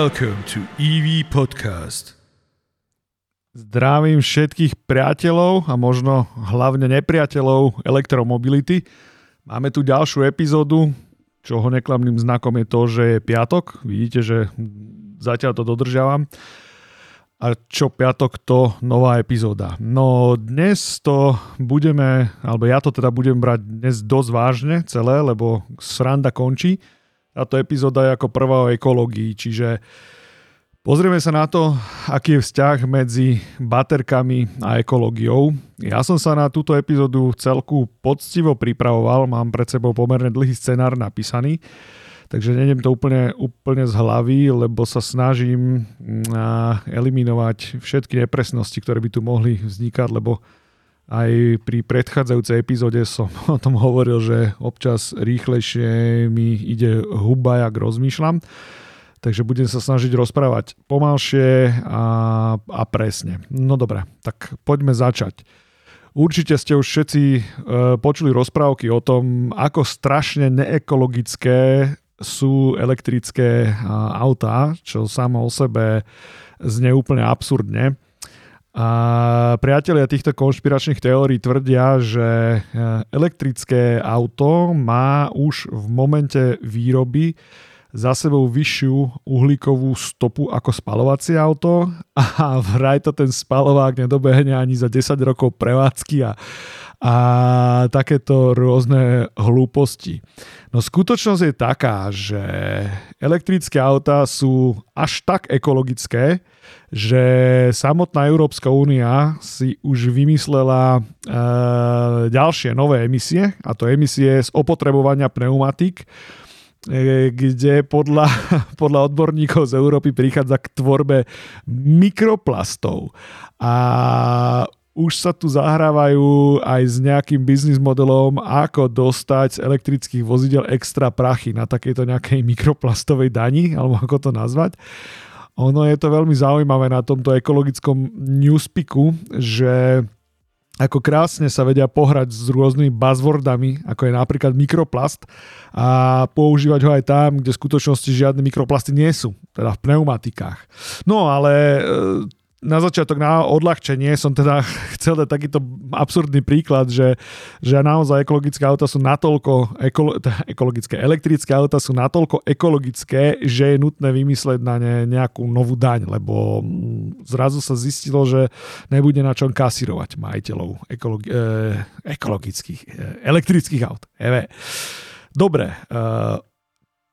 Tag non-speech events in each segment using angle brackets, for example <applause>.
Welcome to EV Podcast. Zdravím všetkých priateľov a možno hlavne nepriateľov elektromobility. Máme tu ďalšiu epizódu, čoho neklamným znakom je to, že je piatok. Vidíte, že zatiaľ to dodržiavam. A čo piatok, to nová epizóda. No dnes to budeme, alebo ja to teda budem brať dnes dosť vážne celé, lebo sranda končí. Táto epizóda je ako prvá o ekológii, čiže Pozrieme sa na to, aký je vzťah medzi baterkami a ekológiou. Ja som sa na túto epizódu celku poctivo pripravoval, mám pred sebou pomerne dlhý scenár napísaný, takže nejdem to úplne, úplne z hlavy, lebo sa snažím eliminovať všetky nepresnosti, ktoré by tu mohli vznikať, lebo aj pri predchádzajúcej epizóde som <laughs> o tom hovoril, že občas rýchlejšie mi ide huba, jak rozmýšľam takže budem sa snažiť rozprávať pomalšie a, a presne. No dobre, tak poďme začať. Určite ste už všetci e, počuli rozprávky o tom, ako strašne neekologické sú elektrické autá, čo samo o sebe znie úplne absurdne. A priatelia týchto konšpiračných teórií tvrdia, že e, elektrické auto má už v momente výroby za sebou vyššiu uhlíkovú stopu ako spalovacie auto a vraj to ten spalovák nedobehne ani za 10 rokov prevádzky a, a takéto rôzne hlúposti. No skutočnosť je taká, že elektrické autá sú až tak ekologické, že samotná Európska únia si už vymyslela e, ďalšie nové emisie, a to emisie z opotrebovania pneumatik, E, kde podľa, <laughs> podľa odborníkov z Európy prichádza k tvorbe mikroplastov. A už sa tu zahrávajú aj s nejakým biznis modelom, ako dostať z elektrických vozidel extra prachy na takejto nejakej mikroplastovej dani, alebo ako to nazvať. Ono je to veľmi zaujímavé na tomto ekologickom newspiku, že ako krásne sa vedia pohrať s rôznymi buzzwordami, ako je napríklad mikroplast a používať ho aj tam, kde v skutočnosti žiadne mikroplasty nie sú, teda v pneumatikách. No ale e, na začiatok, na odľahčenie som teda <laughs> chcel dať takýto absurdný príklad, že, že naozaj ekologické auta sú natoľko, ekolo, <laughs> teda ekologické, elektrické auta sú natoľko ekologické, že je nutné vymysleť na ne nejakú novú daň, lebo mm, zrazu sa zistilo, že nebude na čom kasírovať majiteľov ekologi- eh, ekologických, eh, elektrických aut. Eve. Dobre, eh,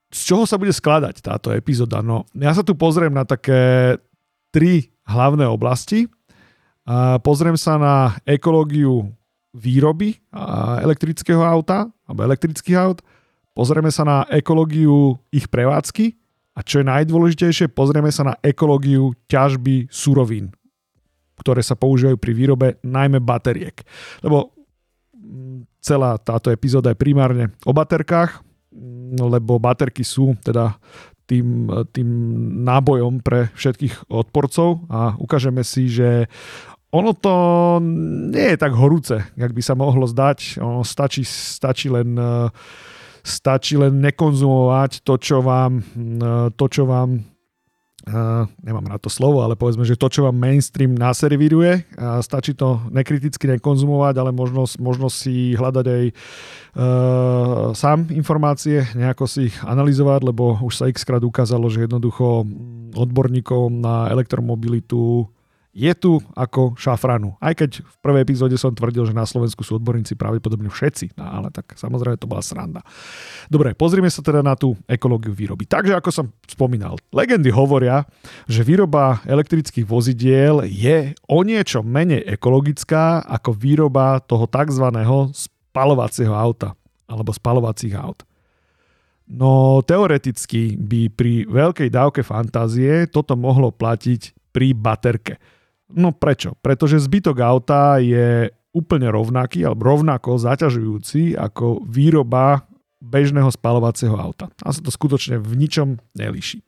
z čoho sa bude skladať táto epizóda? No, ja sa tu pozriem na také tri hlavné oblasti. Pozriem sa na ekológiu výroby elektrického auta alebo elektrických aut. Pozrieme sa na ekológiu ich prevádzky a čo je najdôležitejšie, pozrieme sa na ekológiu ťažby surovín, ktoré sa používajú pri výrobe najmä bateriek. Lebo mm, celá táto epizóda je primárne o baterkách, mm, lebo baterky sú teda tým, tým nábojom pre všetkých odporcov a ukážeme si, že ono to nie je tak horúce, jak by sa mohlo zdať. Ono stačí, stačí len stačí len nekonzumovať to, čo vám, to, čo vám Uh, nemám na to slovo, ale povedzme, že to, čo vám mainstream naservíruje, uh, stačí to nekriticky nekonzumovať, ale možno, možno si hľadať aj uh, sám informácie, nejako si ich analyzovať, lebo už sa x krát ukázalo, že jednoducho odborníkov na elektromobilitu je tu ako šafranu. Aj keď v prvej epizóde som tvrdil, že na Slovensku sú odborníci pravdepodobne všetci, no, ale tak samozrejme to bola sranda. Dobre, pozrime sa teda na tú ekológiu výroby. Takže ako som spomínal, legendy hovoria, že výroba elektrických vozidiel je o niečo menej ekologická ako výroba toho tzv. spalovacieho auta alebo spalovacích aut. No teoreticky by pri veľkej dávke fantázie toto mohlo platiť pri baterke. No prečo? Pretože zbytok auta je úplne rovnaký alebo rovnako zaťažujúci ako výroba bežného spalovacieho auta. A sa to skutočne v ničom nelíši.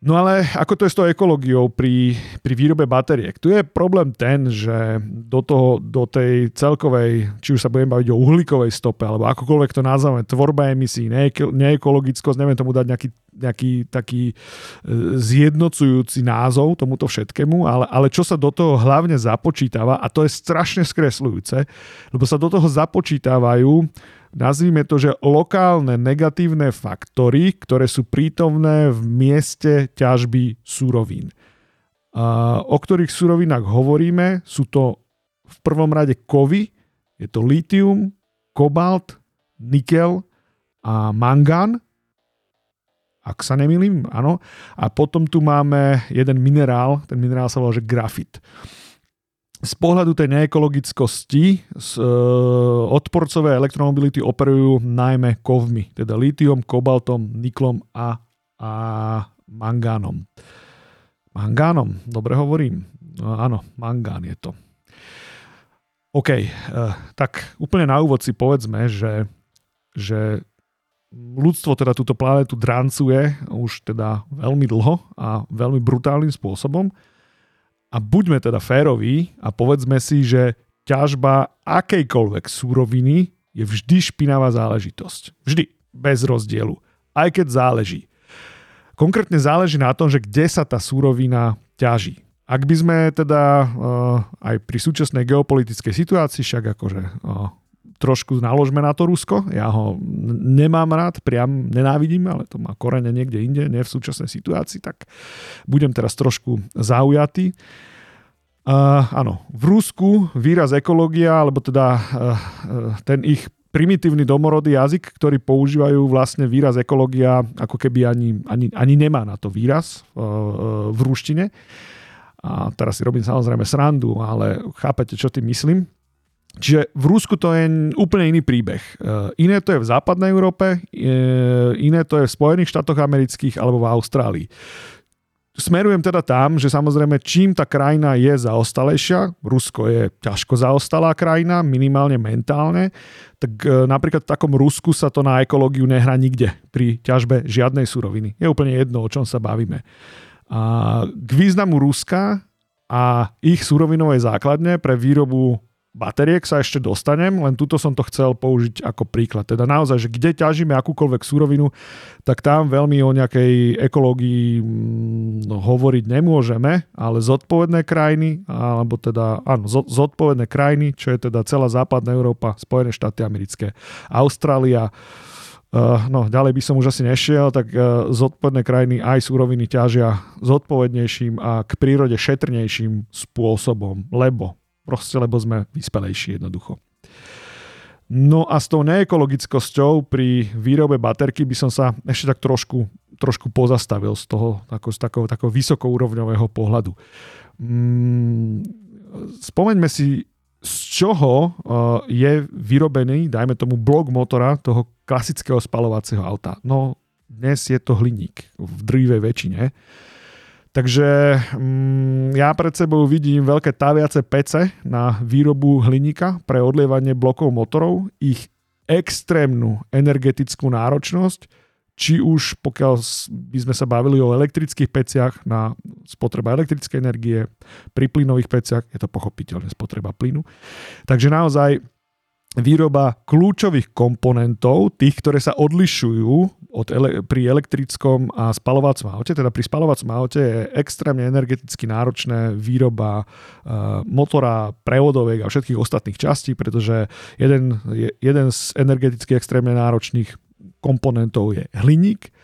No ale ako to je s tou ekológiou pri, pri výrobe bateriek? Tu je problém ten, že do, toho, do tej celkovej, či už sa budem baviť o uhlíkovej stope, alebo akokoľvek to nazveme, tvorba emisí, neekologickosť, neviem tomu dať nejaký nejaký taký e, zjednocujúci názov tomuto všetkému, ale, ale čo sa do toho hlavne započítava, a to je strašne skresľujúce, lebo sa do toho započítavajú nazvime to, že lokálne negatívne faktory, ktoré sú prítomné v mieste ťažby súrovín. O ktorých súrovinách hovoríme, sú to v prvom rade kovy, je to litium, kobalt, nikel a mangán ak sa nemýlim, áno. A potom tu máme jeden minerál, ten minerál sa volá, že grafit. Z pohľadu tej neekologickosti z, e, odporcové elektromobility operujú najmä kovmi, teda litium, kobaltom, niklom a, a mangánom. Mangánom, dobre hovorím. No, áno, mangán je to. OK, e, tak úplne na úvod si povedzme, že, že ľudstvo teda túto planetu drancuje už teda veľmi dlho a veľmi brutálnym spôsobom. A buďme teda féroví a povedzme si, že ťažba akejkoľvek súroviny je vždy špinavá záležitosť. Vždy, bez rozdielu. Aj keď záleží. Konkrétne záleží na tom, že kde sa tá súrovina ťaží. Ak by sme teda uh, aj pri súčasnej geopolitickej situácii, však akože uh, trošku naložme na to Rusko. Ja ho nemám rád, priam nenávidím, ale to má korene niekde inde, nie v súčasnej situácii, tak budem teraz trošku zaujatý. Uh, áno, v Rusku výraz ekológia, alebo teda uh, ten ich primitívny domorodý jazyk, ktorý používajú vlastne výraz ekológia, ako keby ani, ani, ani nemá na to výraz uh, v ruštine. A teraz si robím samozrejme srandu, ale chápete, čo tým myslím. Čiže v Rusku to je úplne iný príbeh. E, iné to je v západnej Európe, e, iné to je v Spojených štátoch amerických alebo v Austrálii. Smerujem teda tam, že samozrejme čím tá krajina je zaostalejšia, Rusko je ťažko zaostalá krajina, minimálne mentálne, tak e, napríklad v takom Rusku sa to na ekológiu nehrá nikde pri ťažbe žiadnej suroviny. Je úplne jedno, o čom sa bavíme. A k významu Ruska a ich surovinovej základne pre výrobu batériek sa ešte dostanem, len tuto som to chcel použiť ako príklad. Teda naozaj, že kde ťažíme akúkoľvek súrovinu, tak tam veľmi o nejakej ekológii mm, no, hovoriť nemôžeme, ale zodpovedné krajiny, alebo teda, áno, zodpovedné krajiny, čo je teda celá západná Európa, Spojené štáty americké, Austrália, Uh, no, ďalej by som už asi nešiel, tak uh, zodpovedné krajiny aj súroviny ťažia zodpovednejším a k prírode šetrnejším spôsobom, lebo Proste, lebo sme vyspelejší jednoducho. No a s tou neekologickosťou pri výrobe baterky by som sa ešte tak trošku, trošku pozastavil z toho ako, z takého, takého vysokourovňového pohľadu. Mm, spomeňme si, z čoho uh, je vyrobený, dajme tomu, blok motora toho klasického spalovacieho auta. No dnes je to hliník v drývej väčšine. Takže mm, ja pred sebou vidím veľké taviace pece na výrobu hliníka pre odlievanie blokov motorov, ich extrémnu energetickú náročnosť, či už pokiaľ by sme sa bavili o elektrických peciach na spotreba elektrickej energie, pri plynových peciach je to pochopiteľne spotreba plynu. Takže naozaj výroba kľúčových komponentov, tých, ktoré sa odlišujú od ele- pri elektrickom a spalovacom aute. Teda pri spalovacom aute je extrémne energeticky náročné výroba uh, motora, prevodovek a všetkých ostatných častí, pretože jeden, jeden z energeticky extrémne náročných komponentov je hliník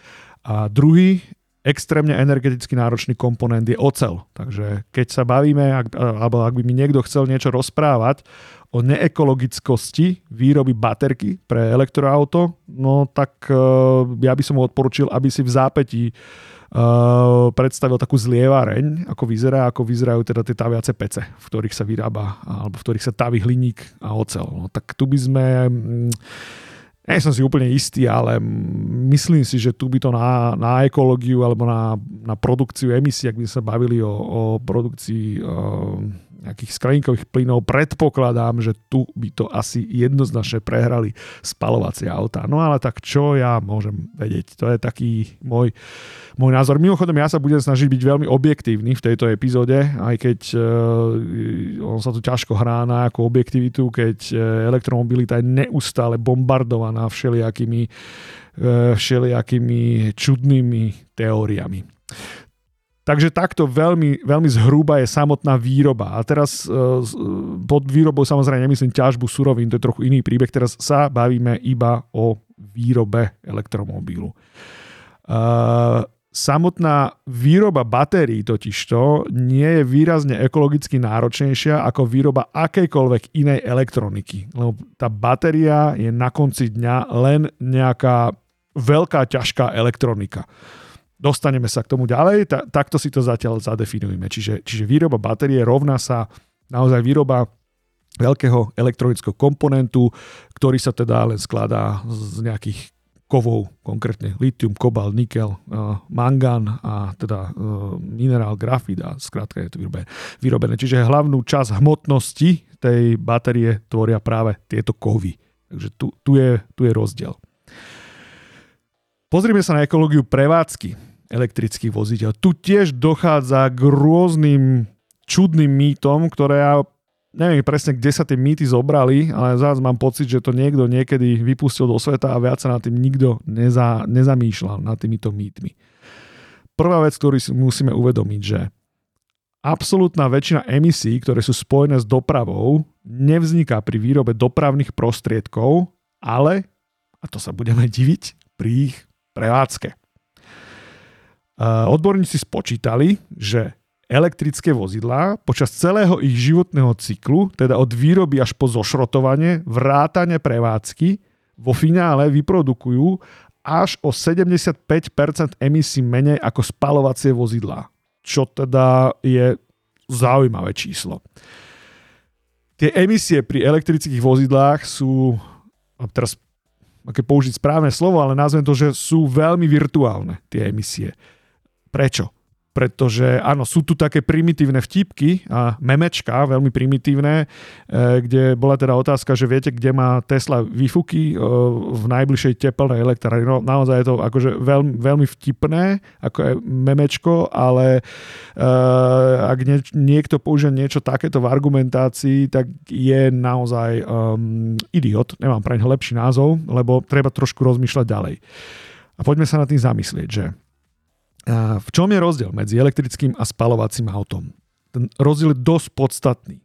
a druhý extrémne energeticky náročný komponent je ocel. Takže keď sa bavíme, ak, alebo ak by mi niekto chcel niečo rozprávať o neekologickosti výroby baterky pre elektroauto, no tak uh, ja by som mu odporučil, aby si v zápätí uh, predstavil takú zlievareň, ako vyzerá, ako vyzerajú teda tie taviace pece, v ktorých sa vyrába, alebo v ktorých sa taví hliník a ocel. No, tak tu by sme... Um, nie som si úplne istý, ale myslím si, že tu by to na, na ekológiu alebo na, na produkciu emisí, ak by sa bavili o, o produkcii o, nejakých skleníkových plynov. Predpokladám, že tu by to asi jednoznačne prehrali spalovacie autá. No ale tak čo ja môžem vedieť? To je taký môj, môj názor. Mimochodom, ja sa budem snažiť byť veľmi objektívny v tejto epizóde, aj keď uh, on sa tu ťažko hrá na nejakú objektivitu, keď uh, elektromobilita je neustále bombardovaná všelijakými, uh, všelijakými čudnými teóriami. Takže takto veľmi, veľmi zhruba je samotná výroba. A teraz uh, pod výrobou samozrejme nemyslím ťažbu surovín, to je trochu iný príbeh. Teraz sa bavíme iba o výrobe elektromobilu. Uh, samotná výroba batérií totižto nie je výrazne ekologicky náročnejšia ako výroba akejkoľvek inej elektroniky. Lebo tá batéria je na konci dňa len nejaká veľká ťažká elektronika dostaneme sa k tomu ďalej, ta, takto si to zatiaľ zadefinujeme. Čiže, čiže výroba batérie rovná sa naozaj výroba veľkého elektronického komponentu, ktorý sa teda len skladá z nejakých kovov, konkrétne litium, kobalt, nikel, uh, mangán a teda uh, minerál, grafit a skrátka je to vyrobené. Čiže hlavnú časť hmotnosti tej batérie tvoria práve tieto kovy. Takže tu, tu, je, tu je rozdiel. Pozrime sa na ekológiu prevádzky elektrických vozidel. Tu tiež dochádza k rôznym čudným mýtom, ktoré ja neviem presne, kde sa tie mýty zobrali, ale zás mám pocit, že to niekto niekedy vypustil do sveta a viac sa nad tým nikto neza, nezamýšľal, nad týmito mýtmi. Prvá vec, ktorú si musíme uvedomiť, že absolútna väčšina emisí, ktoré sú spojené s dopravou, nevzniká pri výrobe dopravných prostriedkov, ale, a to sa budeme <laughs> diviť, pri ich prevádzke. Odborníci spočítali, že elektrické vozidlá počas celého ich životného cyklu, teda od výroby až po zošrotovanie, vrátane prevádzky, vo finále vyprodukujú až o 75% emisí menej ako spalovacie vozidlá. Čo teda je zaujímavé číslo. Tie emisie pri elektrických vozidlách sú, teraz aké použiť správne slovo, ale nazvem to, že sú veľmi virtuálne tie emisie. Prečo? pretože áno, sú tu také primitívne vtipky a memečka, veľmi primitívne, e, kde bola teda otázka, že viete, kde má Tesla výfuky e, v najbližšej tepelnej elektrárni. No, naozaj je to akože veľmi, veľmi vtipné, ako je memečko, ale e, ak nie, niekto použije niečo takéto v argumentácii, tak je naozaj um, idiot. Nemám pre lepší názov, lebo treba trošku rozmýšľať ďalej. A poďme sa na tým zamyslieť, že v čom je rozdiel medzi elektrickým a spalovacím autom? Ten rozdiel je dosť podstatný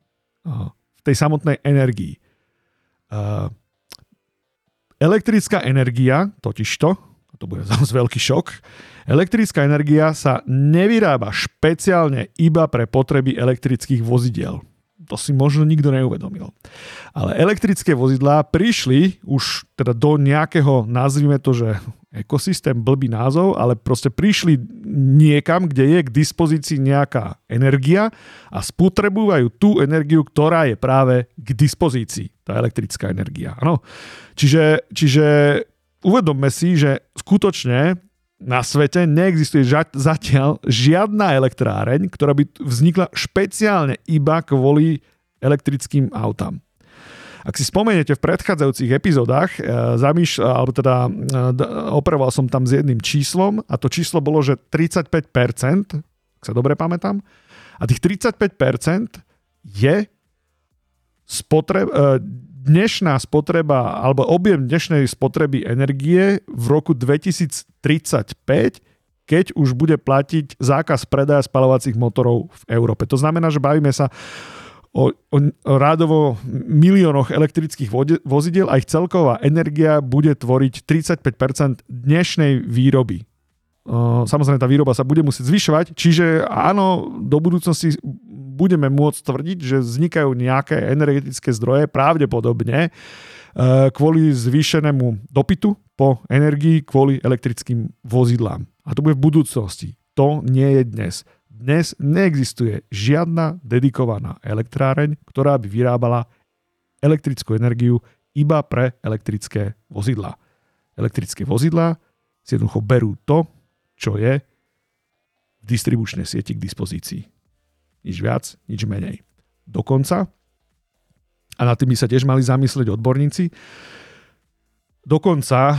v tej samotnej energii. Elektrická energia, totižto, to bude <laughs> zase veľký šok, elektrická energia sa nevyrába špeciálne iba pre potreby elektrických vozidiel. To si možno nikto neuvedomil. Ale elektrické vozidlá prišli už teda do nejakého, nazvime to, že ekosystém, blbý názov, ale proste prišli niekam, kde je k dispozícii nejaká energia a spotrebujú tú energiu, ktorá je práve k dispozícii, tá elektrická energia. Ano. Čiže, čiže uvedomme si, že skutočne na svete neexistuje ža- zatiaľ žiadna elektráreň, ktorá by vznikla špeciálne iba kvôli elektrickým autám. Ak si spomeniete v predchádzajúcich epizódach, e, zamýš, alebo teda e, operoval som tam s jedným číslom a to číslo bolo, že 35%, ak sa dobre pamätám, a tých 35% je spotreb, e, dnešná spotreba alebo objem dnešnej spotreby energie v roku 2035, keď už bude platiť zákaz predaja spalovacích motorov v Európe. To znamená, že bavíme sa o, o, o rádovo miliónoch elektrických vozidiel a ich celková energia bude tvoriť 35% dnešnej výroby. Samozrejme, tá výroba sa bude musieť zvyšovať, čiže áno, do budúcnosti budeme môcť tvrdiť, že vznikajú nejaké energetické zdroje, pravdepodobne e, kvôli zvýšenému dopytu po energii kvôli elektrickým vozidlám. A to bude v budúcnosti. To nie je dnes. Dnes neexistuje žiadna dedikovaná elektráreň, ktorá by vyrábala elektrickú energiu iba pre elektrické vozidlá. Elektrické vozidlá si jednoducho berú to, čo je v distribučnej sieti k dispozícii. Nič viac, nič menej. dokonca, a na tým by sa tiež mali zamyslieť odborníci, dokonca eh,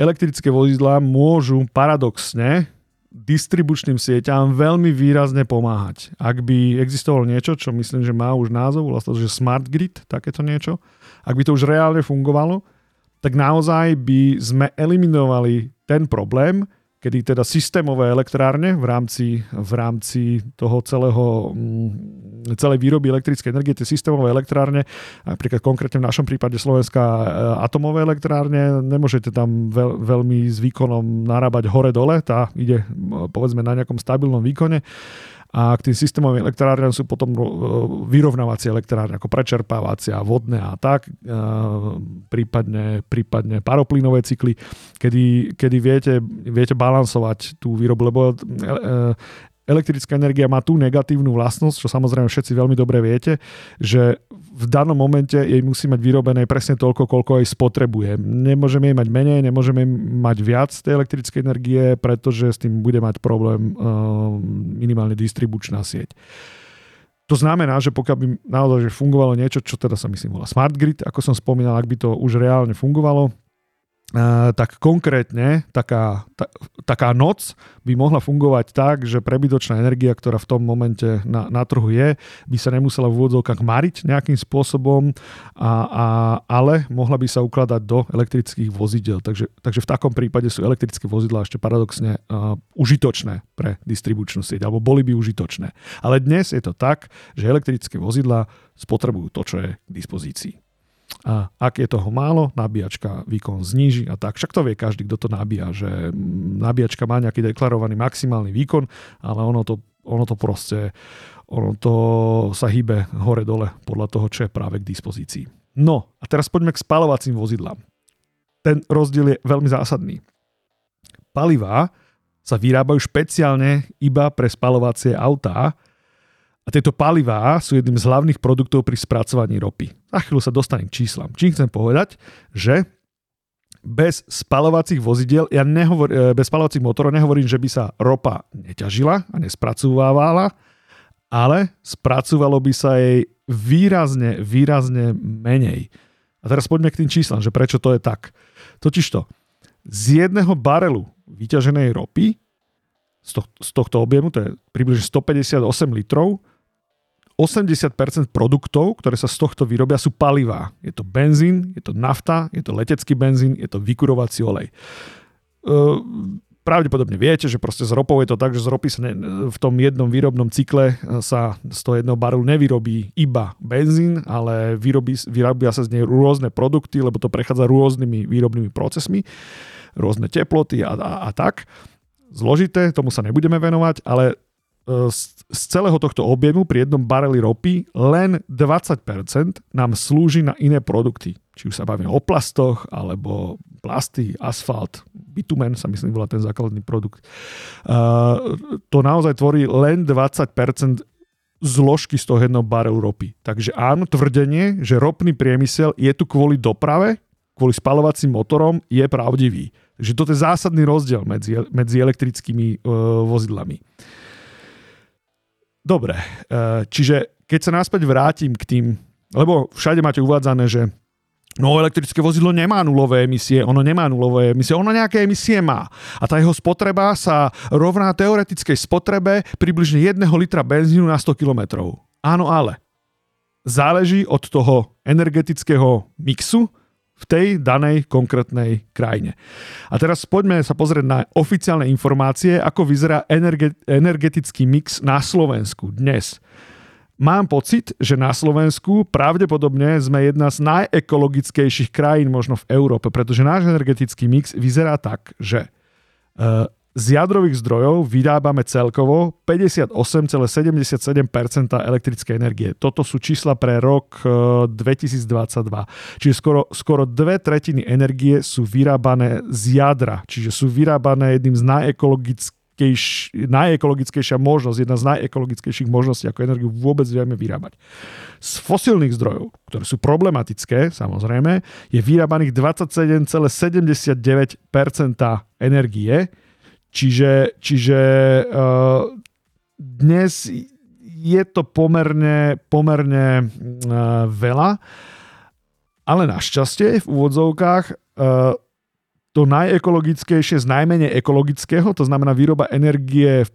elektrické vozidlá môžu paradoxne distribučným sieťam veľmi výrazne pomáhať. Ak by existovalo niečo, čo myslím, že má už názov, vlastne, že smart grid, takéto niečo, ak by to už reálne fungovalo, tak naozaj by sme eliminovali ten problém, kedy teda systémové elektrárne v rámci, v rámci toho celého, mm, celej výroby elektrickej energie, tie systémové elektrárne, napríklad konkrétne v našom prípade Slovenská e, atomové elektrárne, nemôžete tam veľ, veľmi s výkonom narábať hore-dole, tá ide povedzme na nejakom stabilnom výkone a k tým systémovým elektrárňam sú potom e, vyrovnávacie elektrárne ako prečerpávacia, vodné a tak, e, prípadne, prípadne paroplynové cykly, kedy, kedy viete, viete balansovať tú výrobu, lebo e, elektrická energia má tú negatívnu vlastnosť, čo samozrejme všetci veľmi dobre viete, že v danom momente jej musí mať vyrobené presne toľko, koľko aj spotrebuje. Nemôžeme jej mať menej, nemôžeme mať viac tej elektrickej energie, pretože s tým bude mať problém uh, minimálne distribučná sieť. To znamená, že pokiaľ by naozaj fungovalo niečo, čo teda sa myslím volá smart grid, ako som spomínal, ak by to už reálne fungovalo, tak konkrétne taká, ta, taká noc by mohla fungovať tak, že prebytočná energia, ktorá v tom momente na, na trhu je, by sa nemusela v úvodzovkách mariť nejakým spôsobom, a, a, ale mohla by sa ukladať do elektrických vozidel. Takže, takže v takom prípade sú elektrické vozidlá ešte paradoxne uh, užitočné pre distribučnú sieť, alebo boli by užitočné. Ale dnes je to tak, že elektrické vozidlá spotrebujú to, čo je k dispozícii. A ak je toho málo, nabíjačka výkon zníži a tak. Však to vie každý, kto to nabíja, že nabíjačka má nejaký deklarovaný maximálny výkon, ale ono to, ono to proste ono to sa hýbe hore-dole podľa toho, čo je práve k dispozícii. No a teraz poďme k spalovacím vozidlám. Ten rozdiel je veľmi zásadný. Palivá sa vyrábajú špeciálne iba pre spalovacie autá, a tieto palivá sú jedným z hlavných produktov pri spracovaní ropy. Za chvíľu sa dostanem k číslam. Čím chcem povedať, že bez spalovacích vozidiel, ja nehovor, e, bez spalovacích motorov nehovorím, že by sa ropa neťažila a nespracovávala, ale spracovalo by sa jej výrazne, výrazne menej. A teraz poďme k tým číslam, že prečo to je tak. Totižto, z jedného barelu vyťaženej ropy z, to, z tohto objemu, to je približne 158 litrov, 80% produktov, ktoré sa z tohto vyrobia, sú palivá. Je to benzín, je to nafta, je to letecký benzín, je to vykurovací olej. Pravdepodobne viete, že proste z ropou je to tak, že z ropy sa ne, v tom jednom výrobnom cykle sa z toho jedného barelu nevyrobí iba benzín, ale vyrobí, vyrobia sa z nej rôzne produkty, lebo to prechádza rôznymi výrobnými procesmi, rôzne teploty a, a, a tak. Zložité, tomu sa nebudeme venovať, ale E, z celého tohto objemu pri jednom bareli ropy len 20% nám slúži na iné produkty. Či už sa bavíme o plastoch, alebo plasty, asfalt, bitumen sa myslím volá ten základný produkt. Uh, to naozaj tvorí len 20% zložky z toho jedného barelu ropy. Takže áno, tvrdenie, že ropný priemysel je tu kvôli doprave, kvôli spalovacím motorom, je pravdivý. Takže toto je zásadný rozdiel medzi, medzi elektrickými uh, vozidlami. Dobre, eh, čiže keď sa náspäť vrátim k tým, lebo všade máte uvádzané, že No elektrické vozidlo nemá nulové emisie, ono nemá nulové emisie, ono nejaké emisie má. A tá jeho spotreba sa rovná teoretickej spotrebe približne 1 litra benzínu na 100 km. Áno, ale záleží od toho energetického mixu, v tej danej konkrétnej krajine. A teraz poďme sa pozrieť na oficiálne informácie, ako vyzerá energe- energetický mix na Slovensku dnes. Mám pocit, že na Slovensku pravdepodobne sme jedna z najekologickejších krajín možno v Európe, pretože náš energetický mix vyzerá tak, že e, z jadrových zdrojov vyrábame celkovo 58,77% elektrickej energie. Toto sú čísla pre rok 2022. E, čiže skoro, skoro dve tretiny energie sú vyrábané z jadra, čiže sú vyrábané jedným z najekologickejšia možnosť, jedna z najekologickejších možností, ako energiu vôbec vieme vyrábať. Z fosílnych zdrojov, ktoré sú problematické, samozrejme, je vyrábaných 27,79% energie, Čiže, čiže uh, dnes je to pomerne, pomerne uh, veľa, ale našťastie v úvodzovkách uh, to najekologickejšie z najmenej ekologického, to znamená výroba energie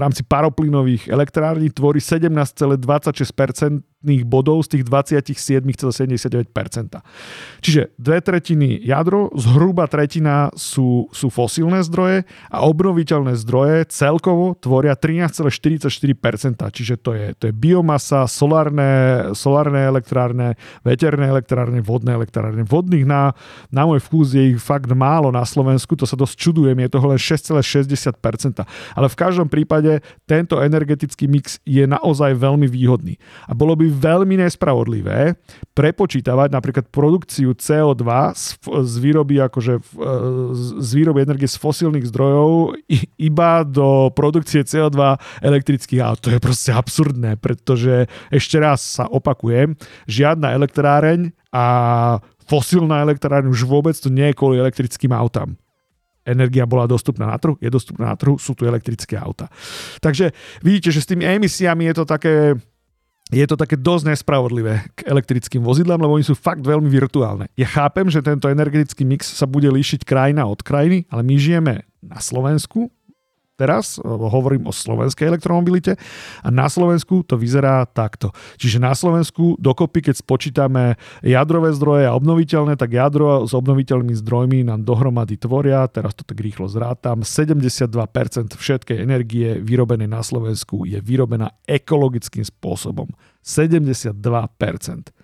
rámci paroplynových elektrární tvorí 17,26% bodov z tých 27,79%. Čiže dve tretiny jadro, zhruba tretina sú, sú fosílne zdroje a obnoviteľné zdroje celkovo tvoria 13,44%. Čiže to je, to je biomasa, solárne, solárne elektrárne, veterné elektrárne, vodné elektrárne. Vodných na, na môj vkus je ich fakt málo na Slovensku, to sa dosť čudujem, je toho len 6,60%. Ale v každom prípade tento energetický mix je naozaj veľmi výhodný. A bolo by veľmi nespravodlivé prepočítavať napríklad produkciu CO2 z, z výroby akože z výroby energie z fosílnych zdrojov iba do produkcie CO2 elektrických aut. To je proste absurdné, pretože ešte raz sa opakujem, žiadna elektráreň a fosílna elektráreň už vôbec to nie je kvôli elektrickým autám energia bola dostupná na trhu, je dostupná na trhu, sú tu elektrické auta. Takže vidíte, že s tými emisiami je to také je to také dosť nespravodlivé k elektrickým vozidlám, lebo oni sú fakt veľmi virtuálne. Ja chápem, že tento energetický mix sa bude líšiť krajina od krajiny, ale my žijeme na Slovensku, teraz, hovorím o slovenskej elektromobilite a na Slovensku to vyzerá takto. Čiže na Slovensku dokopy, keď spočítame jadrové zdroje a obnoviteľné, tak jadro s obnoviteľnými zdrojmi nám dohromady tvoria, teraz to tak rýchlo zrátam, 72% všetkej energie vyrobenej na Slovensku je vyrobená ekologickým spôsobom. 72%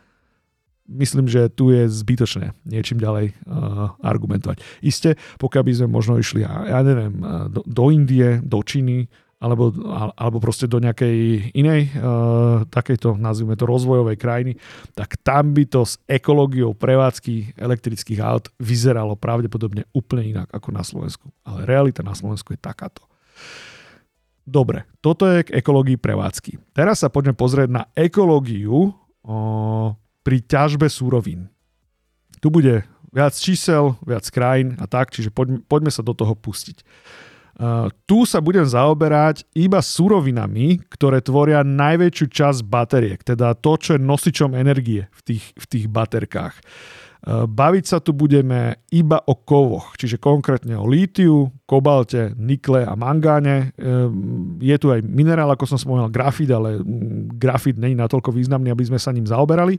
myslím, že tu je zbytočné niečím ďalej uh, argumentovať. Isté, pokiaľ by sme možno išli, ja neviem, uh, do, do Indie, do Číny, alebo, alebo proste do nejakej inej, uh, takejto, nazvime to, rozvojovej krajiny, tak tam by to s ekológiou prevádzky elektrických aut vyzeralo pravdepodobne úplne inak ako na Slovensku. Ale realita na Slovensku je takáto. Dobre, toto je k ekológii prevádzky. Teraz sa poďme pozrieť na ekológiu uh, pri ťažbe súrovín. Tu bude viac čísel, viac krajín a tak, čiže poďme, sa do toho pustiť. Uh, tu sa budem zaoberať iba súrovinami, ktoré tvoria najväčšiu časť bateriek, teda to, čo je nosičom energie v tých, v tých baterkách. Baviť sa tu budeme iba o kovoch, čiže konkrétne o lítiu, kobalte, nikle a mangáne. Ehm, je tu aj minerál, ako som spomínal, grafit, ale mm, grafit není natoľko významný, aby sme sa ním zaoberali.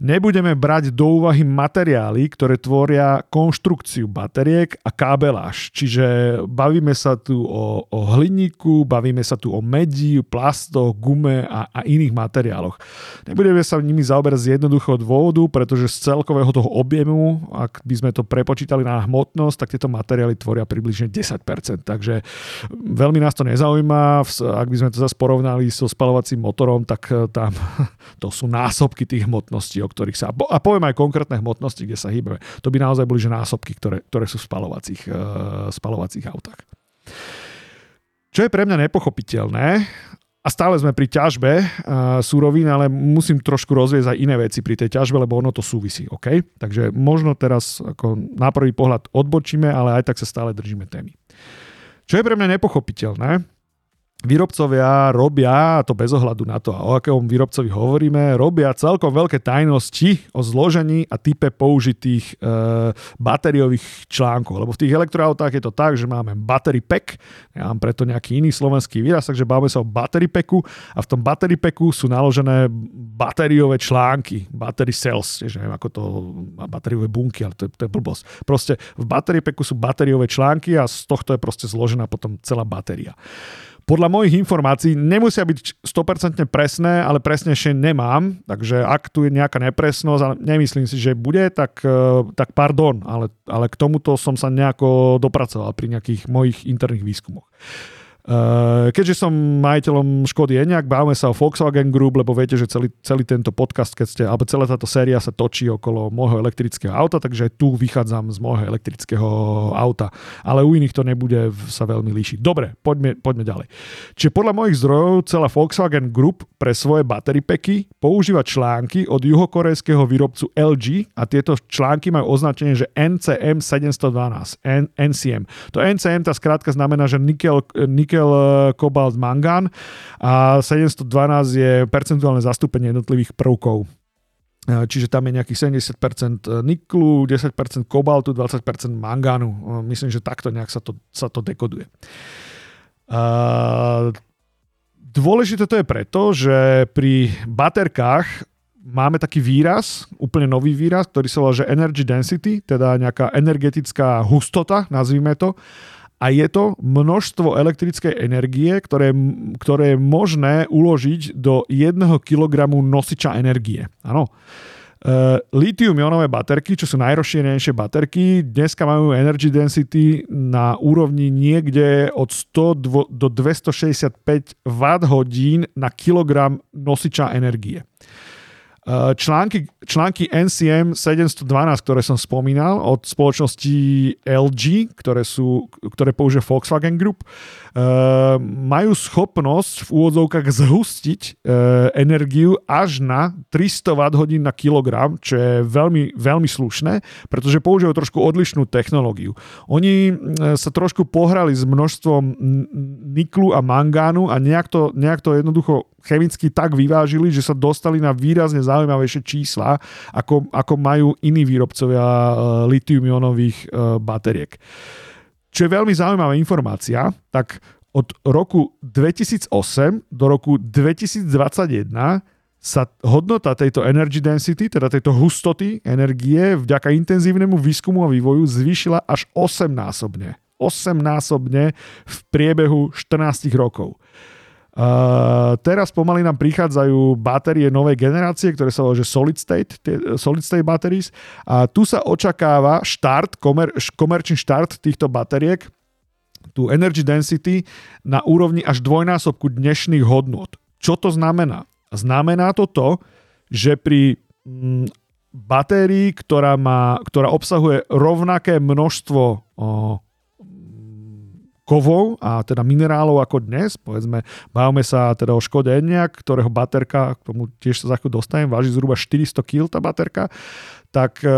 Nebudeme brať do úvahy materiály, ktoré tvoria konštrukciu bateriek a kábeláž. Čiže bavíme sa tu o, o hliníku, bavíme sa tu o medi, plastoch, gume a, a iných materiáloch. Nebudeme sa nimi zaoberať z jednoduchého dôvodu, pretože z celkového toho objemu, ak by sme to prepočítali na hmotnosť, tak tieto materiály tvoria približne 10%. Takže veľmi nás to nezaujíma. Ak by sme to zase porovnali so spalovacím motorom, tak eh, tam <laughs> to sú násobky tých hmotností, o ktorých sa... A poviem aj konkrétne hmotnosti, kde sa hýbeme. To by naozaj boli že násobky, ktoré, ktoré sú v spalovacích, uh, spalovacích autách. Čo je pre mňa nepochopiteľné, a stále sme pri ťažbe uh, súrovín, ale musím trošku rozviesť aj iné veci pri tej ťažbe, lebo ono to súvisí. Okay? Takže možno teraz ako na prvý pohľad odbočíme, ale aj tak sa stále držíme témy. Čo je pre mňa nepochopiteľné, výrobcovia robia, to bez ohľadu na to, o akom výrobcovi hovoríme, robia celkom veľké tajnosti o zložení a type použitých e, batériových článkov. Lebo v tých elektroautách je to tak, že máme battery pack, ja mám preto nejaký iný slovenský výraz, takže bavíme sa o battery packu a v tom battery packu sú naložené batériové články, battery cells, že neviem ako to, batériové bunky, ale to je, to je blbosť. Proste v battery packu sú batériové články a z tohto je proste zložená potom celá batéria. Podľa mojich informácií nemusia byť 100% presné, ale presnejšie nemám, takže ak tu je nejaká nepresnosť, ale nemyslím si, že bude, tak, e, tak pardon, ale, ale k tomuto som sa nejako dopracoval pri nejakých mojich interných výskumoch. Eh, keďže som majiteľom Škody Enyaq, bavíme sa o Volkswagen Group, lebo viete, že celý, celý tento podcast, keď ste, alebo celá táto séria sa točí okolo môjho elektrického auta, takže tu vychádzam z môjho elektrického auta. Ale u iných to nebude sa veľmi líšiť. Dobre, poďme, poďme ďalej. Čiže podľa mojich zdrojov celá Volkswagen Group pre svoje battery packy používa články od juhokorejského výrobcu LG a tieto články majú označenie, že NCM 712, N- NCM. To NCM, tá skrátka znamená, že nikel, nikel, kobalt, mangán a 712 je percentuálne zastúpenie jednotlivých prvkov. Čiže tam je nejakých 70% niklu, 10% kobaltu, 20% mangánu. Myslím, že takto nejak sa to, sa to dekoduje. Dôležité to je preto, že pri baterkách máme taký výraz, úplne nový výraz, ktorý sa volá, že energy density, teda nejaká energetická hustota, nazvime to. A je to množstvo elektrickej energie, ktoré, ktoré je možné uložiť do 1 kg nosiča energie. Áno. Uh, Litium-ionové baterky, čo sú najrozšírenejšie baterky, dneska majú energy density na úrovni niekde od 100 do 265 Wh na kilogram nosiča energie. Eh, články, články NCM 712, ktoré som spomínal od spoločnosti LG, ktoré, sú, ktoré použije Volkswagen Group, uh, majú schopnosť v úvodzovkách zhustiť uh, energiu až na 300 Wh na kilogram, čo je veľmi, veľmi slušné, pretože používajú trošku odlišnú technológiu. Oni sa trošku pohrali s množstvom niklu a mangánu a nejak to, nejak to jednoducho chemicky tak vyvážili, že sa dostali na výrazne zaujímavejšie čísla, ako, ako majú iní výrobcovia uh, litium-ionových uh, bateriek. Čo je veľmi zaujímavá informácia, tak od roku 2008 do roku 2021 sa hodnota tejto energy density, teda tejto hustoty energie vďaka intenzívnemu výskumu a vývoju zvýšila až 8 násobne. 8 násobne v priebehu 14 rokov. Teraz pomaly nám prichádzajú batérie novej generácie, ktoré sa že solid state, tie, solid state batteries a tu sa očakáva štart, komer, komerčný štart týchto batériek, tu energy density na úrovni až dvojnásobku dnešných hodnot. Čo to znamená? Znamená to to, že pri mm, batérii, ktorá, má, ktorá obsahuje rovnaké množstvo oh, kovov a teda minerálov ako dnes. Povedzme, bavíme sa teda o škode Eniak, ktorého baterka, k tomu tiež sa za chvíľu dostanem, váži zhruba 400 kg tá baterka tak e,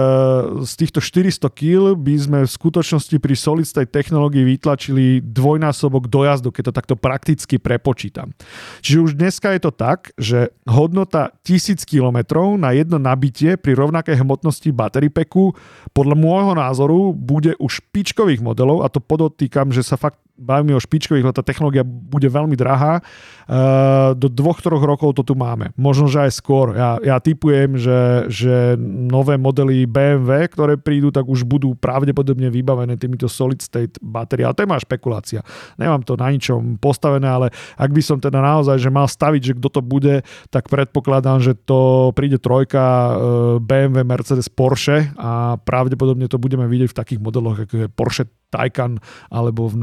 z týchto 400 kg by sme v skutočnosti pri solid state technológii vytlačili dvojnásobok dojazdu, keď to takto prakticky prepočítam. Čiže už dneska je to tak, že hodnota 1000 km na jedno nabitie pri rovnakej hmotnosti battery packu podľa môjho názoru bude u špičkových modelov, a to podotýkam, že sa fakt bavíme o špičkových, lebo tá technológia bude veľmi drahá. Uh, do dvoch, troch rokov to tu máme. Možno, že aj skôr. Ja, ja typujem, že, že nové modely BMW, ktoré prídu, tak už budú pravdepodobne vybavené týmito solid state batériami. Ale to je má špekulácia. Nemám to na ničom postavené, ale ak by som teda naozaj že mal staviť, že kto to bude, tak predpokladám, že to príde trojka uh, BMW, Mercedes, Porsche a pravdepodobne to budeme vidieť v takých modeloch, ako je Porsche Taycan alebo v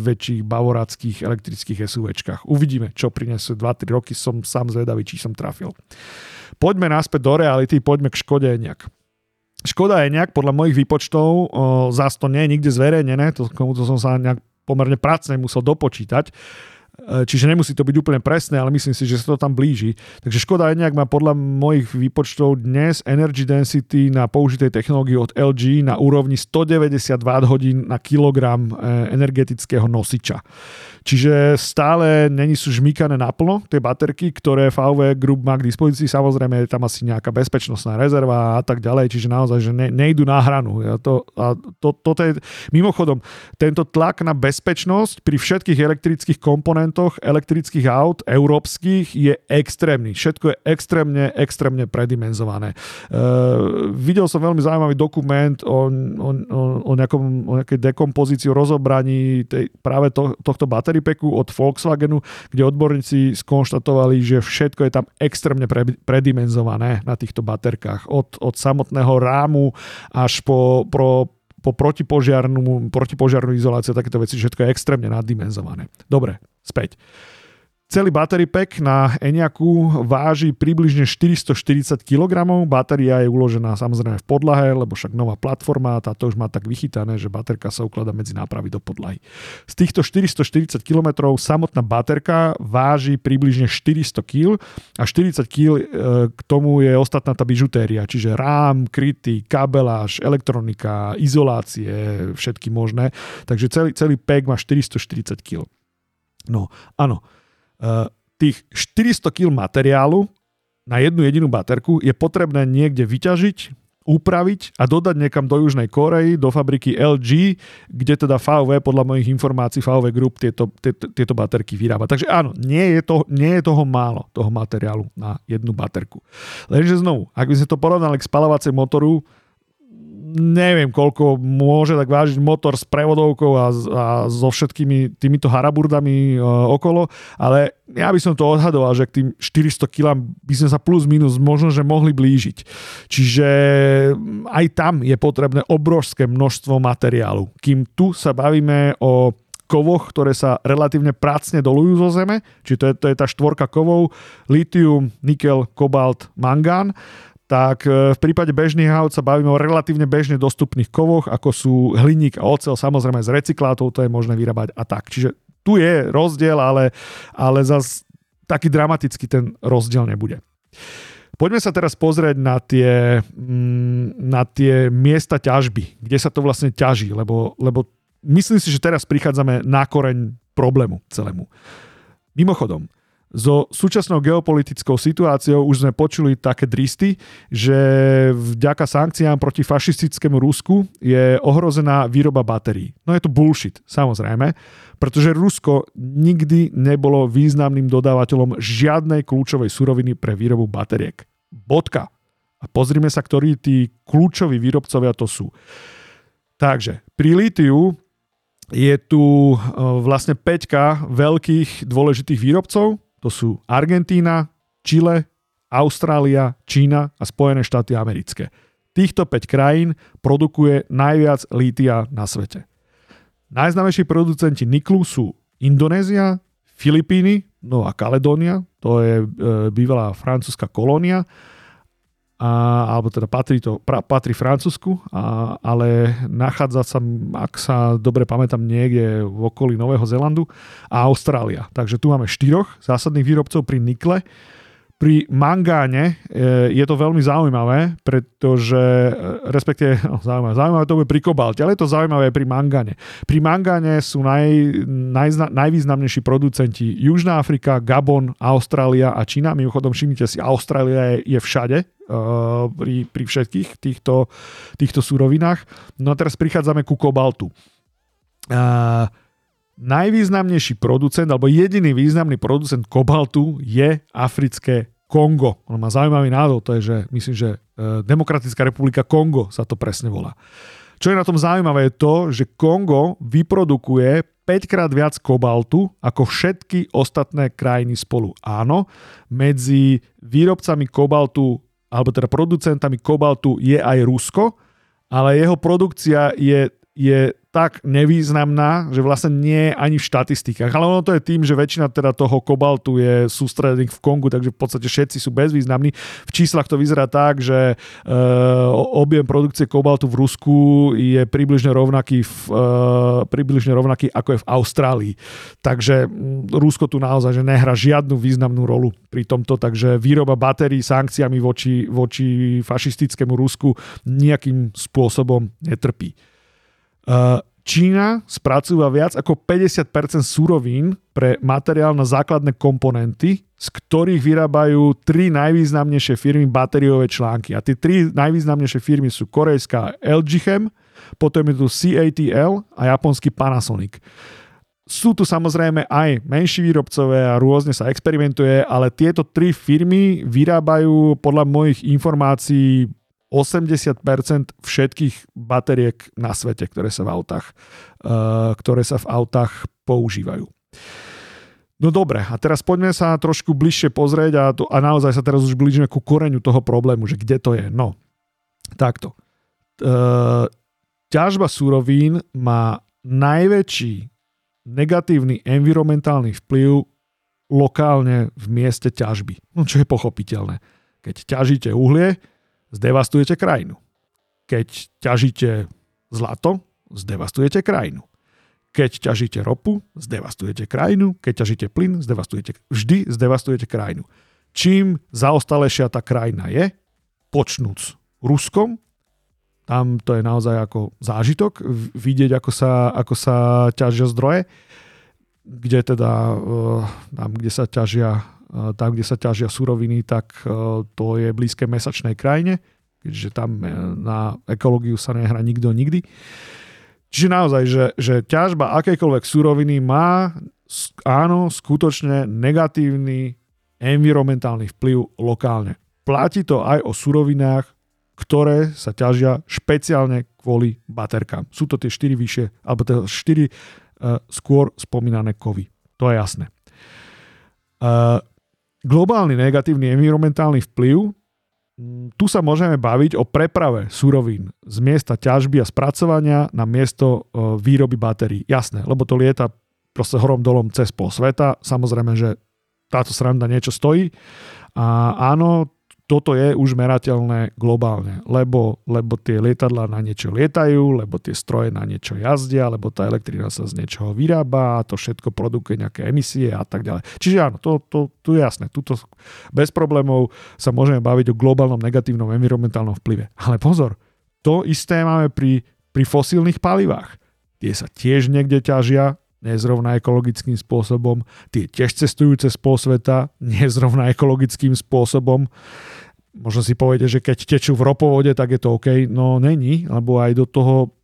najväčších bavoráckých elektrických SUVčkách. Uvidíme, čo prinesú 2-3 roky, som sám zvedavý, či som trafil. Poďme naspäť do reality, poďme k Škode Enyaq. Škoda Enyaq podľa mojich výpočtov, zás to nie je nikde zverejnené, to, to som sa nejak pomerne pracne musel dopočítať, čiže nemusí to byť úplne presné, ale myslím si, že sa to tam blíži. Takže Škoda nejak má podľa mojich výpočtov dnes energy density na použitej technológii od LG na úrovni 190 Wh na kilogram e, energetického nosiča. Čiže stále není sú žmýkané naplno tie baterky, ktoré VW Group má k dispozícii. Samozrejme je tam asi nejaká bezpečnostná rezerva a tak ďalej, čiže naozaj, že ne, nejdu na hranu. Ja to, a to, toto je, mimochodom, tento tlak na bezpečnosť pri všetkých elektrických komponentoch elektrických aut európskych je extrémny. Všetko je extrémne, extrémne predimenzované. Uh, videl som veľmi zaujímavý dokument o, o, o, nejakom, o nejakej dekompozícii, o rozobraní tej, práve to, tohto battery packu od Volkswagenu, kde odborníci skonštatovali, že všetko je tam extrémne pre, predimenzované na týchto baterkách. Od, od samotného rámu až po, pro, po protipožiarnú, protipožiarnú izoláciu takéto veci, všetko je extrémne naddimenzované. Dobre, späť. Celý battery pack na Eniaku váži približne 440 kg. Batéria je uložená samozrejme v podlahe, lebo však nová platforma, táto už má tak vychytané, že baterka sa ukladá medzi nápravy do podlahy. Z týchto 440 km samotná baterka váži približne 400 kg a 40 kg e, k tomu je ostatná tá bižutéria, čiže rám, kryty, kabeláž, elektronika, izolácie, všetky možné. Takže celý, celý pack má 440 kg. No, áno. Uh, tých 400 kg materiálu na jednu jedinú baterku je potrebné niekde vyťažiť, upraviť a dodať niekam do Južnej Korei, do fabriky LG, kde teda VW, podľa mojich informácií, VW Group tieto, tieto, tieto baterky vyrába. Takže áno, nie je, to, nie je toho málo, toho materiálu na jednu baterku. Lenže znovu, ak by sme to porovnali k spalovacej motoru, neviem, koľko môže tak vážiť motor s prevodovkou a, a so všetkými týmito haraburdami e, okolo, ale ja by som to odhadoval, že k tým 400 kg by sme sa plus minus možno, že mohli blížiť. Čiže aj tam je potrebné obrovské množstvo materiálu. Kým tu sa bavíme o kovoch, ktoré sa relatívne pracne dolujú zo zeme, čiže to je, to je tá štvorka kovov, litium, nikel, kobalt, mangán, tak e, v prípade bežných aut sa bavíme o relatívne bežne dostupných kovoch, ako sú hliník a ocel, samozrejme z recyklátov to je možné vyrábať a tak. Čiže tu je rozdiel, ale, ale zase taký dramatický ten rozdiel nebude. Poďme sa teraz pozrieť na tie, mm, na tie miesta ťažby, kde sa to vlastne ťaží, lebo, lebo myslím si, že teraz prichádzame na koreň problému celému. Mimochodom, so súčasnou geopolitickou situáciou už sme počuli také dristy, že vďaka sankciám proti fašistickému Rusku je ohrozená výroba batérií. No je to bullshit, samozrejme, pretože Rusko nikdy nebolo významným dodávateľom žiadnej kľúčovej suroviny pre výrobu batériek. Bodka. A pozrime sa, ktorí tí kľúčoví výrobcovia to sú. Takže pri litiu je tu e, vlastne 5 veľkých dôležitých výrobcov, to sú Argentína, Čile, Austrália, Čína a Spojené štáty americké. Týchto 5 krajín produkuje najviac lítia na svete. Najznámejší producenti niklu sú Indonézia, Filipíny, Nová Kaledónia, to je e, bývalá francúzska kolónia, a, alebo teda patrí, to, pra, patrí Francúzsku, a, ale nachádza sa, ak sa dobre pamätám, niekde v okolí Nového Zelandu a Austrália. Takže tu máme štyroch zásadných výrobcov pri nikle. Pri mangáne e, je to veľmi zaujímavé, pretože, e, respektíve, <laughs> no, zaujímavé, zaujímavé to bude pri kobalte, ale je to zaujímavé pri mangáne. Pri mangáne sú naj, naj, najvýznamnejší producenti Južná Afrika, Gabon, Austrália a Čína. Mimochodom, všimnite si, Austrália je, je všade, uh, pri, pri všetkých týchto, týchto súrovinách. No a teraz prichádzame ku kobaltu. Uh, najvýznamnejší producent, alebo jediný významný producent kobaltu je africké Kongo. On má zaujímavý názov, to je, že myslím, že e, Demokratická republika Kongo sa to presne volá. Čo je na tom zaujímavé je to, že Kongo vyprodukuje 5 krát viac kobaltu ako všetky ostatné krajiny spolu. Áno, medzi výrobcami kobaltu, alebo teda producentami kobaltu je aj Rusko, ale jeho produkcia je, je tak nevýznamná, že vlastne nie je ani v štatistikách. Ale ono to je tým, že väčšina teda toho kobaltu je sústredených v Kongu, takže v podstate všetci sú bezvýznamní. V číslach to vyzerá tak, že e, objem produkcie kobaltu v Rusku je približne rovnaký, v, e, približne rovnaký ako je v Austrálii. Takže Rusko tu naozaj že nehrá žiadnu významnú rolu pri tomto, takže výroba batérií sankciami voči, voči fašistickému Rusku nejakým spôsobom netrpí. Čína spracúva viac ako 50% surovín pre materiál na základné komponenty, z ktorých vyrábajú tri najvýznamnejšie firmy batériové články. A tie tri najvýznamnejšie firmy sú korejská LG Chem, potom je tu CATL a japonský Panasonic. Sú tu samozrejme aj menší výrobcové a rôzne sa experimentuje, ale tieto tri firmy vyrábajú podľa mojich informácií 80% všetkých batériek na svete, ktoré sa v autách, uh, ktoré sa v autách používajú. No dobre, a teraz poďme sa trošku bližšie pozrieť a, to, a naozaj sa teraz už blížime ku koreňu toho problému, že kde to je. No, takto. Uh, ťažba súrovín má najväčší negatívny environmentálny vplyv lokálne v mieste ťažby. No čo je pochopiteľné. Keď ťažíte uhlie, zdevastujete krajinu. Keď ťažíte zlato, zdevastujete krajinu. Keď ťažíte ropu, zdevastujete krajinu. Keď ťažíte plyn, zdevastujete, vždy zdevastujete krajinu. Čím zaostalejšia tá krajina je, počnúc Ruskom, tam to je naozaj ako zážitok, vidieť, ako sa, ako sa ťažia zdroje. kde teda tam, kde sa ťažia tam, kde sa ťažia suroviny, tak to je blízke mesačnej krajine, keďže tam na ekológiu sa nehrá nikto nikdy. Čiže naozaj, že, že ťažba akejkoľvek suroviny má áno, skutočne negatívny environmentálny vplyv lokálne. Platí to aj o surovinách, ktoré sa ťažia špeciálne kvôli baterkám. Sú to tie 4 vyššie, alebo tie 4 uh, skôr spomínané kovy. To je jasné. Uh, globálny negatívny environmentálny vplyv tu sa môžeme baviť o preprave surovín z miesta ťažby a spracovania na miesto uh, výroby batérií. Jasné, lebo to lieta proste horom dolom cez pol sveta. Samozrejme, že táto sranda niečo stojí. A áno, toto je už merateľné globálne, lebo, lebo tie lietadla na niečo lietajú, lebo tie stroje na niečo jazdia, lebo tá elektrina sa z niečoho vyrába to všetko produkuje nejaké emisie a tak ďalej. Čiže áno, to, to, to je jasné. Tuto bez problémov sa môžeme baviť o globálnom negatívnom environmentálnom vplyve. Ale pozor, to isté máme pri, pri fosílnych palivách. Tie sa tiež niekde ťažia, nezrovna ekologickým spôsobom, tie tiež cestujú cez pol sveta, nezrovna ekologickým spôsobom. Možno si poviete, že keď tečú v ropovode, tak je to OK. No není, lebo aj do toho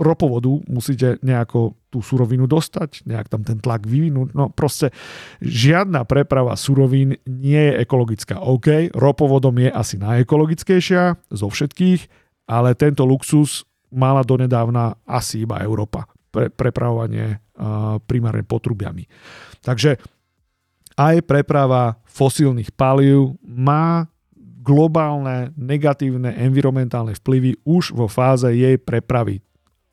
ropovodu musíte nejako tú surovinu dostať, nejak tam ten tlak vyvinúť. No proste žiadna preprava surovín nie je ekologická. OK, ropovodom je asi najekologickejšia zo všetkých, ale tento luxus mala donedávna asi iba Európa pre prepravovanie primárne potrubiami. Takže aj preprava fosílnych palív má globálne negatívne environmentálne vplyvy už vo fáze jej prepravy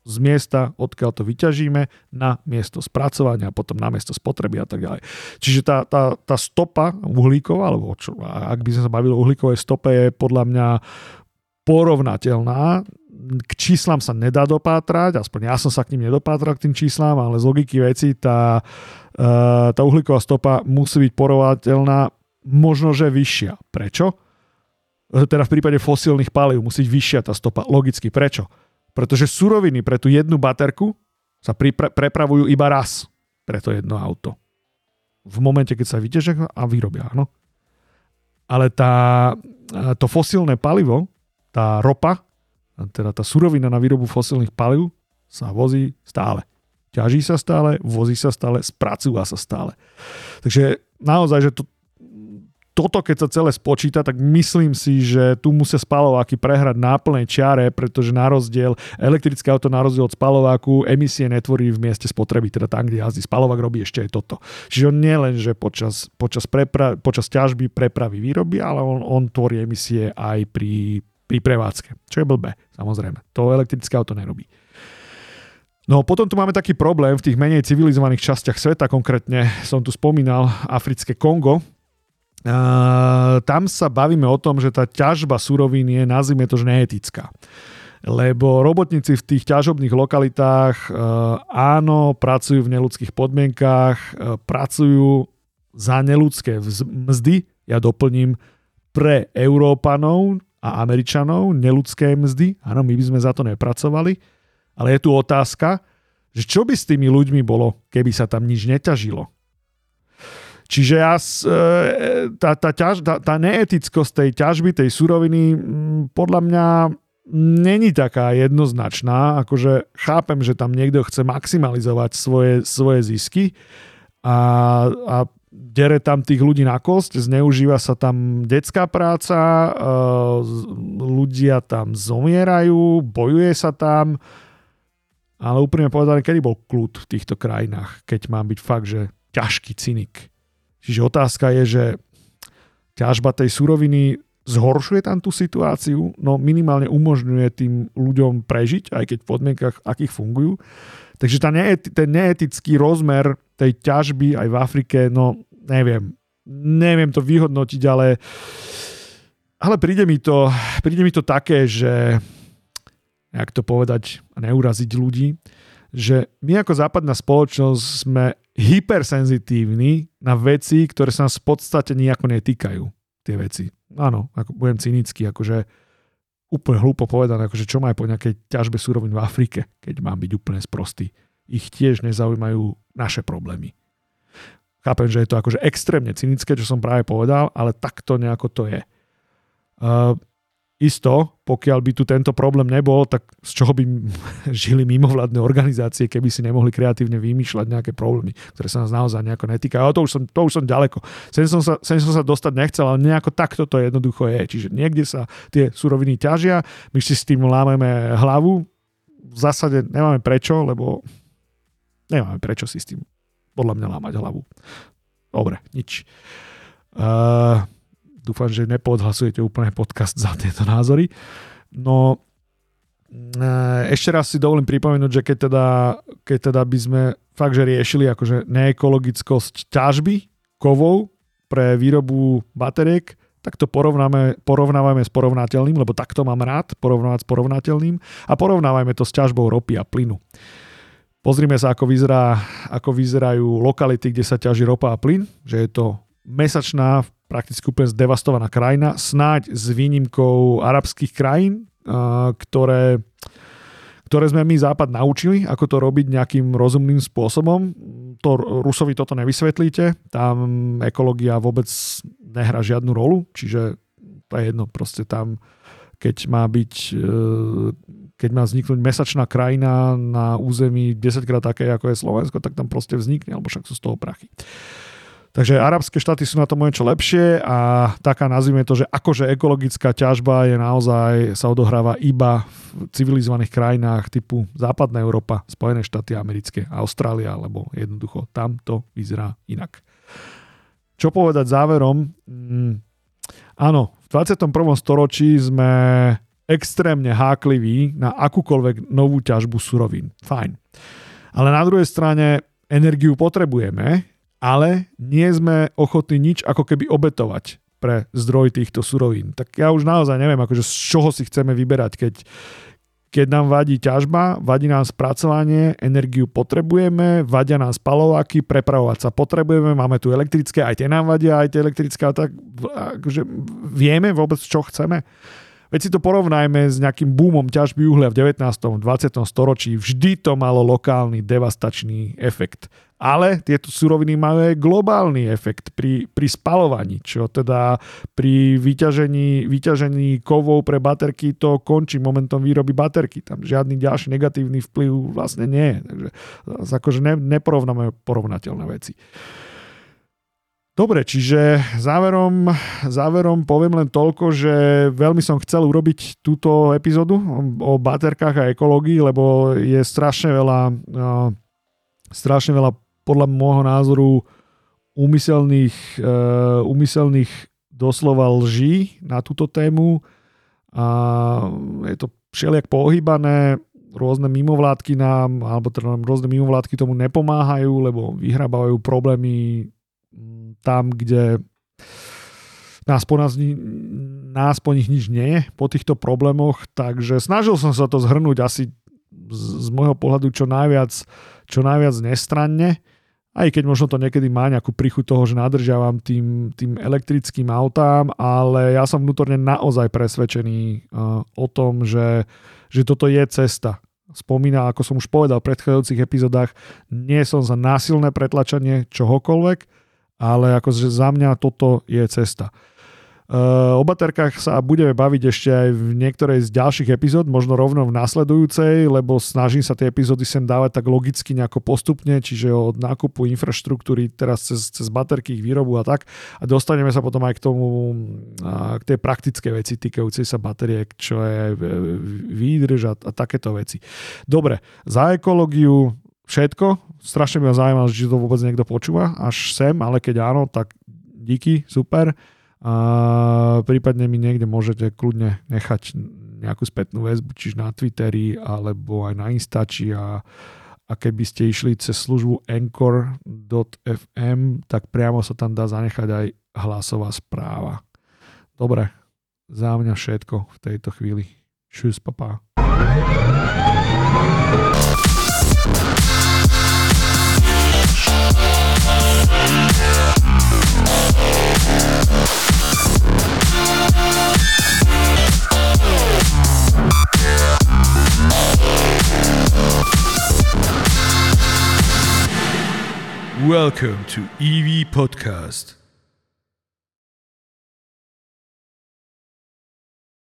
z miesta, odkiaľ to vyťažíme, na miesto spracovania potom na miesto spotreby a tak ďalej. Čiže tá, tá, tá stopa uhlíková, alebo čo, ak by sme sa bavili o uhlíkovej stope, je podľa mňa porovnateľná k číslam sa nedá dopátrať, aspoň ja som sa k ním nedopátral k tým číslam, ale z logiky veci tá, e, tá uhlíková stopa musí byť porovateľná možno, že vyššia. Prečo? E, teda v prípade fosílnych palív musí byť vyššia tá stopa. Logicky. Prečo? Pretože suroviny pre tú jednu baterku sa pripra- prepravujú iba raz pre to jedno auto. V momente, keď sa vyťažia a vyrobia, áno. Ale tá, e, to fosílne palivo, tá ropa, teda tá surovina na výrobu fosílnych palív sa vozí stále. Ťaží sa stále, vozí sa stále, spracúva sa stále. Takže naozaj, že to, toto keď sa celé spočíta, tak myslím si, že tu musia spalováky prehrať na plnej čiare, pretože na rozdiel, elektrické auto na rozdiel od spalováku emisie netvorí v mieste spotreby, teda tam, kde jazdí spalovák robí ešte aj toto. Čiže on nie len, že počas, počas, prepra- počas ťažby prepravy výroby, ale on, on tvorí emisie aj pri pri prevádzke. Čo je blbé, samozrejme. To elektrické auto nerobí. No potom tu máme taký problém v tých menej civilizovaných častiach sveta, konkrétne som tu spomínal africké Kongo. Uh, tam sa bavíme o tom, že tá ťažba surovín je, nazvime to, že neetická. Lebo robotníci v tých ťažobných lokalitách uh, áno, pracujú v neludských podmienkách, uh, pracujú za neludské mzdy, ja doplním, pre Európanov, a Američanov, neludské mzdy. Áno, my by sme za to nepracovali. Ale je tu otázka, že čo by s tými ľuďmi bolo, keby sa tam nič neťažilo. Čiže ja, e, tá, tá, ťaž, tá, tá neetickosť tej ťažby, tej suroviny, podľa mňa není taká jednoznačná. Akože chápem, že tam niekto chce maximalizovať svoje, svoje zisky a, a dere tam tých ľudí na kosť, zneužíva sa tam detská práca, eh, ľudia tam zomierajú, bojuje sa tam, ale úprimne povedané, kedy bol kľud v týchto krajinách, keď mám byť fakt, že ťažký cynik. Čiže otázka je, že ťažba tej suroviny zhoršuje tam tú situáciu, no minimálne umožňuje tým ľuďom prežiť, aj keď v podmienkach, akých fungujú. Takže tá neeti- ten neetický rozmer tej ťažby aj v Afrike, no neviem, neviem to vyhodnotiť, ale, ale príde, mi to, príde mi to také, že jak to povedať a neuraziť ľudí, že my ako západná spoločnosť sme hypersenzitívni na veci, ktoré sa nás v podstate nejako netýkajú. Tie veci. Áno, ako budem cynický, akože úplne hlúpo povedané, akože čo má aj po nejakej ťažbe súrovín v Afrike, keď mám byť úplne sprostý. Ich tiež nezaujímajú naše problémy. Chápem, že je to akože extrémne cynické, čo som práve povedal, ale takto nejako to je. Uh, isto, pokiaľ by tu tento problém nebol, tak z čoho by <laughs> žili mimovládne organizácie, keby si nemohli kreatívne vymýšľať nejaké problémy, ktoré sa nás naozaj nejako netýkajú. Ale to už som, to už som ďaleko. Sem som, sa, sem som sa dostať nechcel, ale nejako takto to jednoducho je. Čiže niekde sa tie suroviny ťažia, my si s tým lámeme hlavu. V zásade nemáme prečo, lebo nemáme prečo si s tým podľa mňa lámať hlavu. Dobre, nič. Uh, dúfam, že nepodhlasujete úplne podcast za tieto názory. No uh, ešte raz si dovolím pripomenúť, že keď teda, keď teda by sme fakt, že riešili akože neekologickosť ťažby kovov pre výrobu bateriek, tak to porovnáme, porovnávame s porovnateľným, lebo takto mám rád porovnávať s porovnateľným a porovnávajme to s ťažbou ropy a plynu. Pozrime sa, ako, vyzerá, ako vyzerajú lokality, kde sa ťaží ropa a plyn, že je to mesačná, prakticky úplne zdevastovaná krajina, snáď s výnimkou arabských krajín, ktoré, ktoré sme my Západ naučili, ako to robiť nejakým rozumným spôsobom. To Rusovi toto nevysvetlíte, tam ekológia vôbec nehrá žiadnu rolu, čiže to je jedno, proste tam keď má byť e, keď má vzniknúť mesačná krajina na území 10 krát také, ako je Slovensko, tak tam proste vznikne, alebo však sú z toho prachy. Takže arabské štáty sú na tom niečo lepšie a taká nazvime to, že akože ekologická ťažba je naozaj, sa odohráva iba v civilizovaných krajinách typu Západná Európa, Spojené štáty americké, Austrália, alebo jednoducho tam to vyzerá inak. Čo povedať záverom? Mm, áno, v 21. storočí sme extrémne háklivý na akúkoľvek novú ťažbu surovín. Fajn. Ale na druhej strane energiu potrebujeme, ale nie sme ochotní nič ako keby obetovať pre zdroj týchto surovín. Tak ja už naozaj neviem, akože z čoho si chceme vyberať, keď, keď nám vadí ťažba, vadí nám spracovanie, energiu potrebujeme, vadia nám spalováky, prepravovať sa potrebujeme, máme tu elektrické, aj tie nám vadia, aj tie elektrické, tak akože vieme vôbec, čo chceme. Veď si to porovnajme s nejakým boomom ťažby uhlia v 19. 20. storočí. Vždy to malo lokálny devastačný efekt. Ale tieto suroviny majú aj globálny efekt pri, pri spalovaní, čo teda pri vyťažení, vyťažení kovov pre baterky to končí momentom výroby baterky. Tam žiadny ďalší negatívny vplyv vlastne nie je. Takže akože ne, neporovnáme porovnateľné veci. Dobre, čiže záverom, záverom poviem len toľko, že veľmi som chcel urobiť túto epizódu o baterkách a ekológii, lebo je strašne veľa, uh, strašne veľa podľa môjho názoru úmyselných, uh, úmyselných doslova lží na túto tému. A je to všelijak pohýbané, rôzne mimovládky nám, alebo teda rôzne mimovládky tomu nepomáhajú, lebo vyhrábajú problémy tam, kde nás po, nás, nás po nich nič nie je, po týchto problémoch, takže snažil som sa to zhrnúť asi z, z môjho pohľadu čo najviac, čo najviac nestranne, aj keď možno to niekedy má nejakú prichu toho, že nadržiavam tým, tým elektrickým autám, ale ja som vnútorne naozaj presvedčený uh, o tom, že, že toto je cesta. Spomína, ako som už povedal v predchádzajúcich epizodách, nie som za násilné pretlačanie čohokoľvek, ale akože za mňa toto je cesta. Uh, o baterkách sa budeme baviť ešte aj v niektorej z ďalších epizód, možno rovno v následujúcej, lebo snažím sa tie epizódy sem dávať tak logicky nejako postupne, čiže od nákupu infraštruktúry teraz cez, cez baterky, ich výrobu a tak. A dostaneme sa potom aj k tomu, k tej praktické veci týkajúcej sa bateriek, čo je výdrž a, a takéto veci. Dobre, za ekológiu všetko. Strašne ma zaujíma, či to vôbec niekto počúva až sem, ale keď áno, tak díky, super. A prípadne mi niekde môžete kľudne nechať nejakú spätnú väzbu, čiže na Twitteri alebo aj na Instači a, a keby ste išli cez službu anchor.fm, tak priamo sa tam dá zanechať aj hlasová správa. Dobre, za mňa všetko v tejto chvíli. Čus, papa. Welcome to EV Podcast.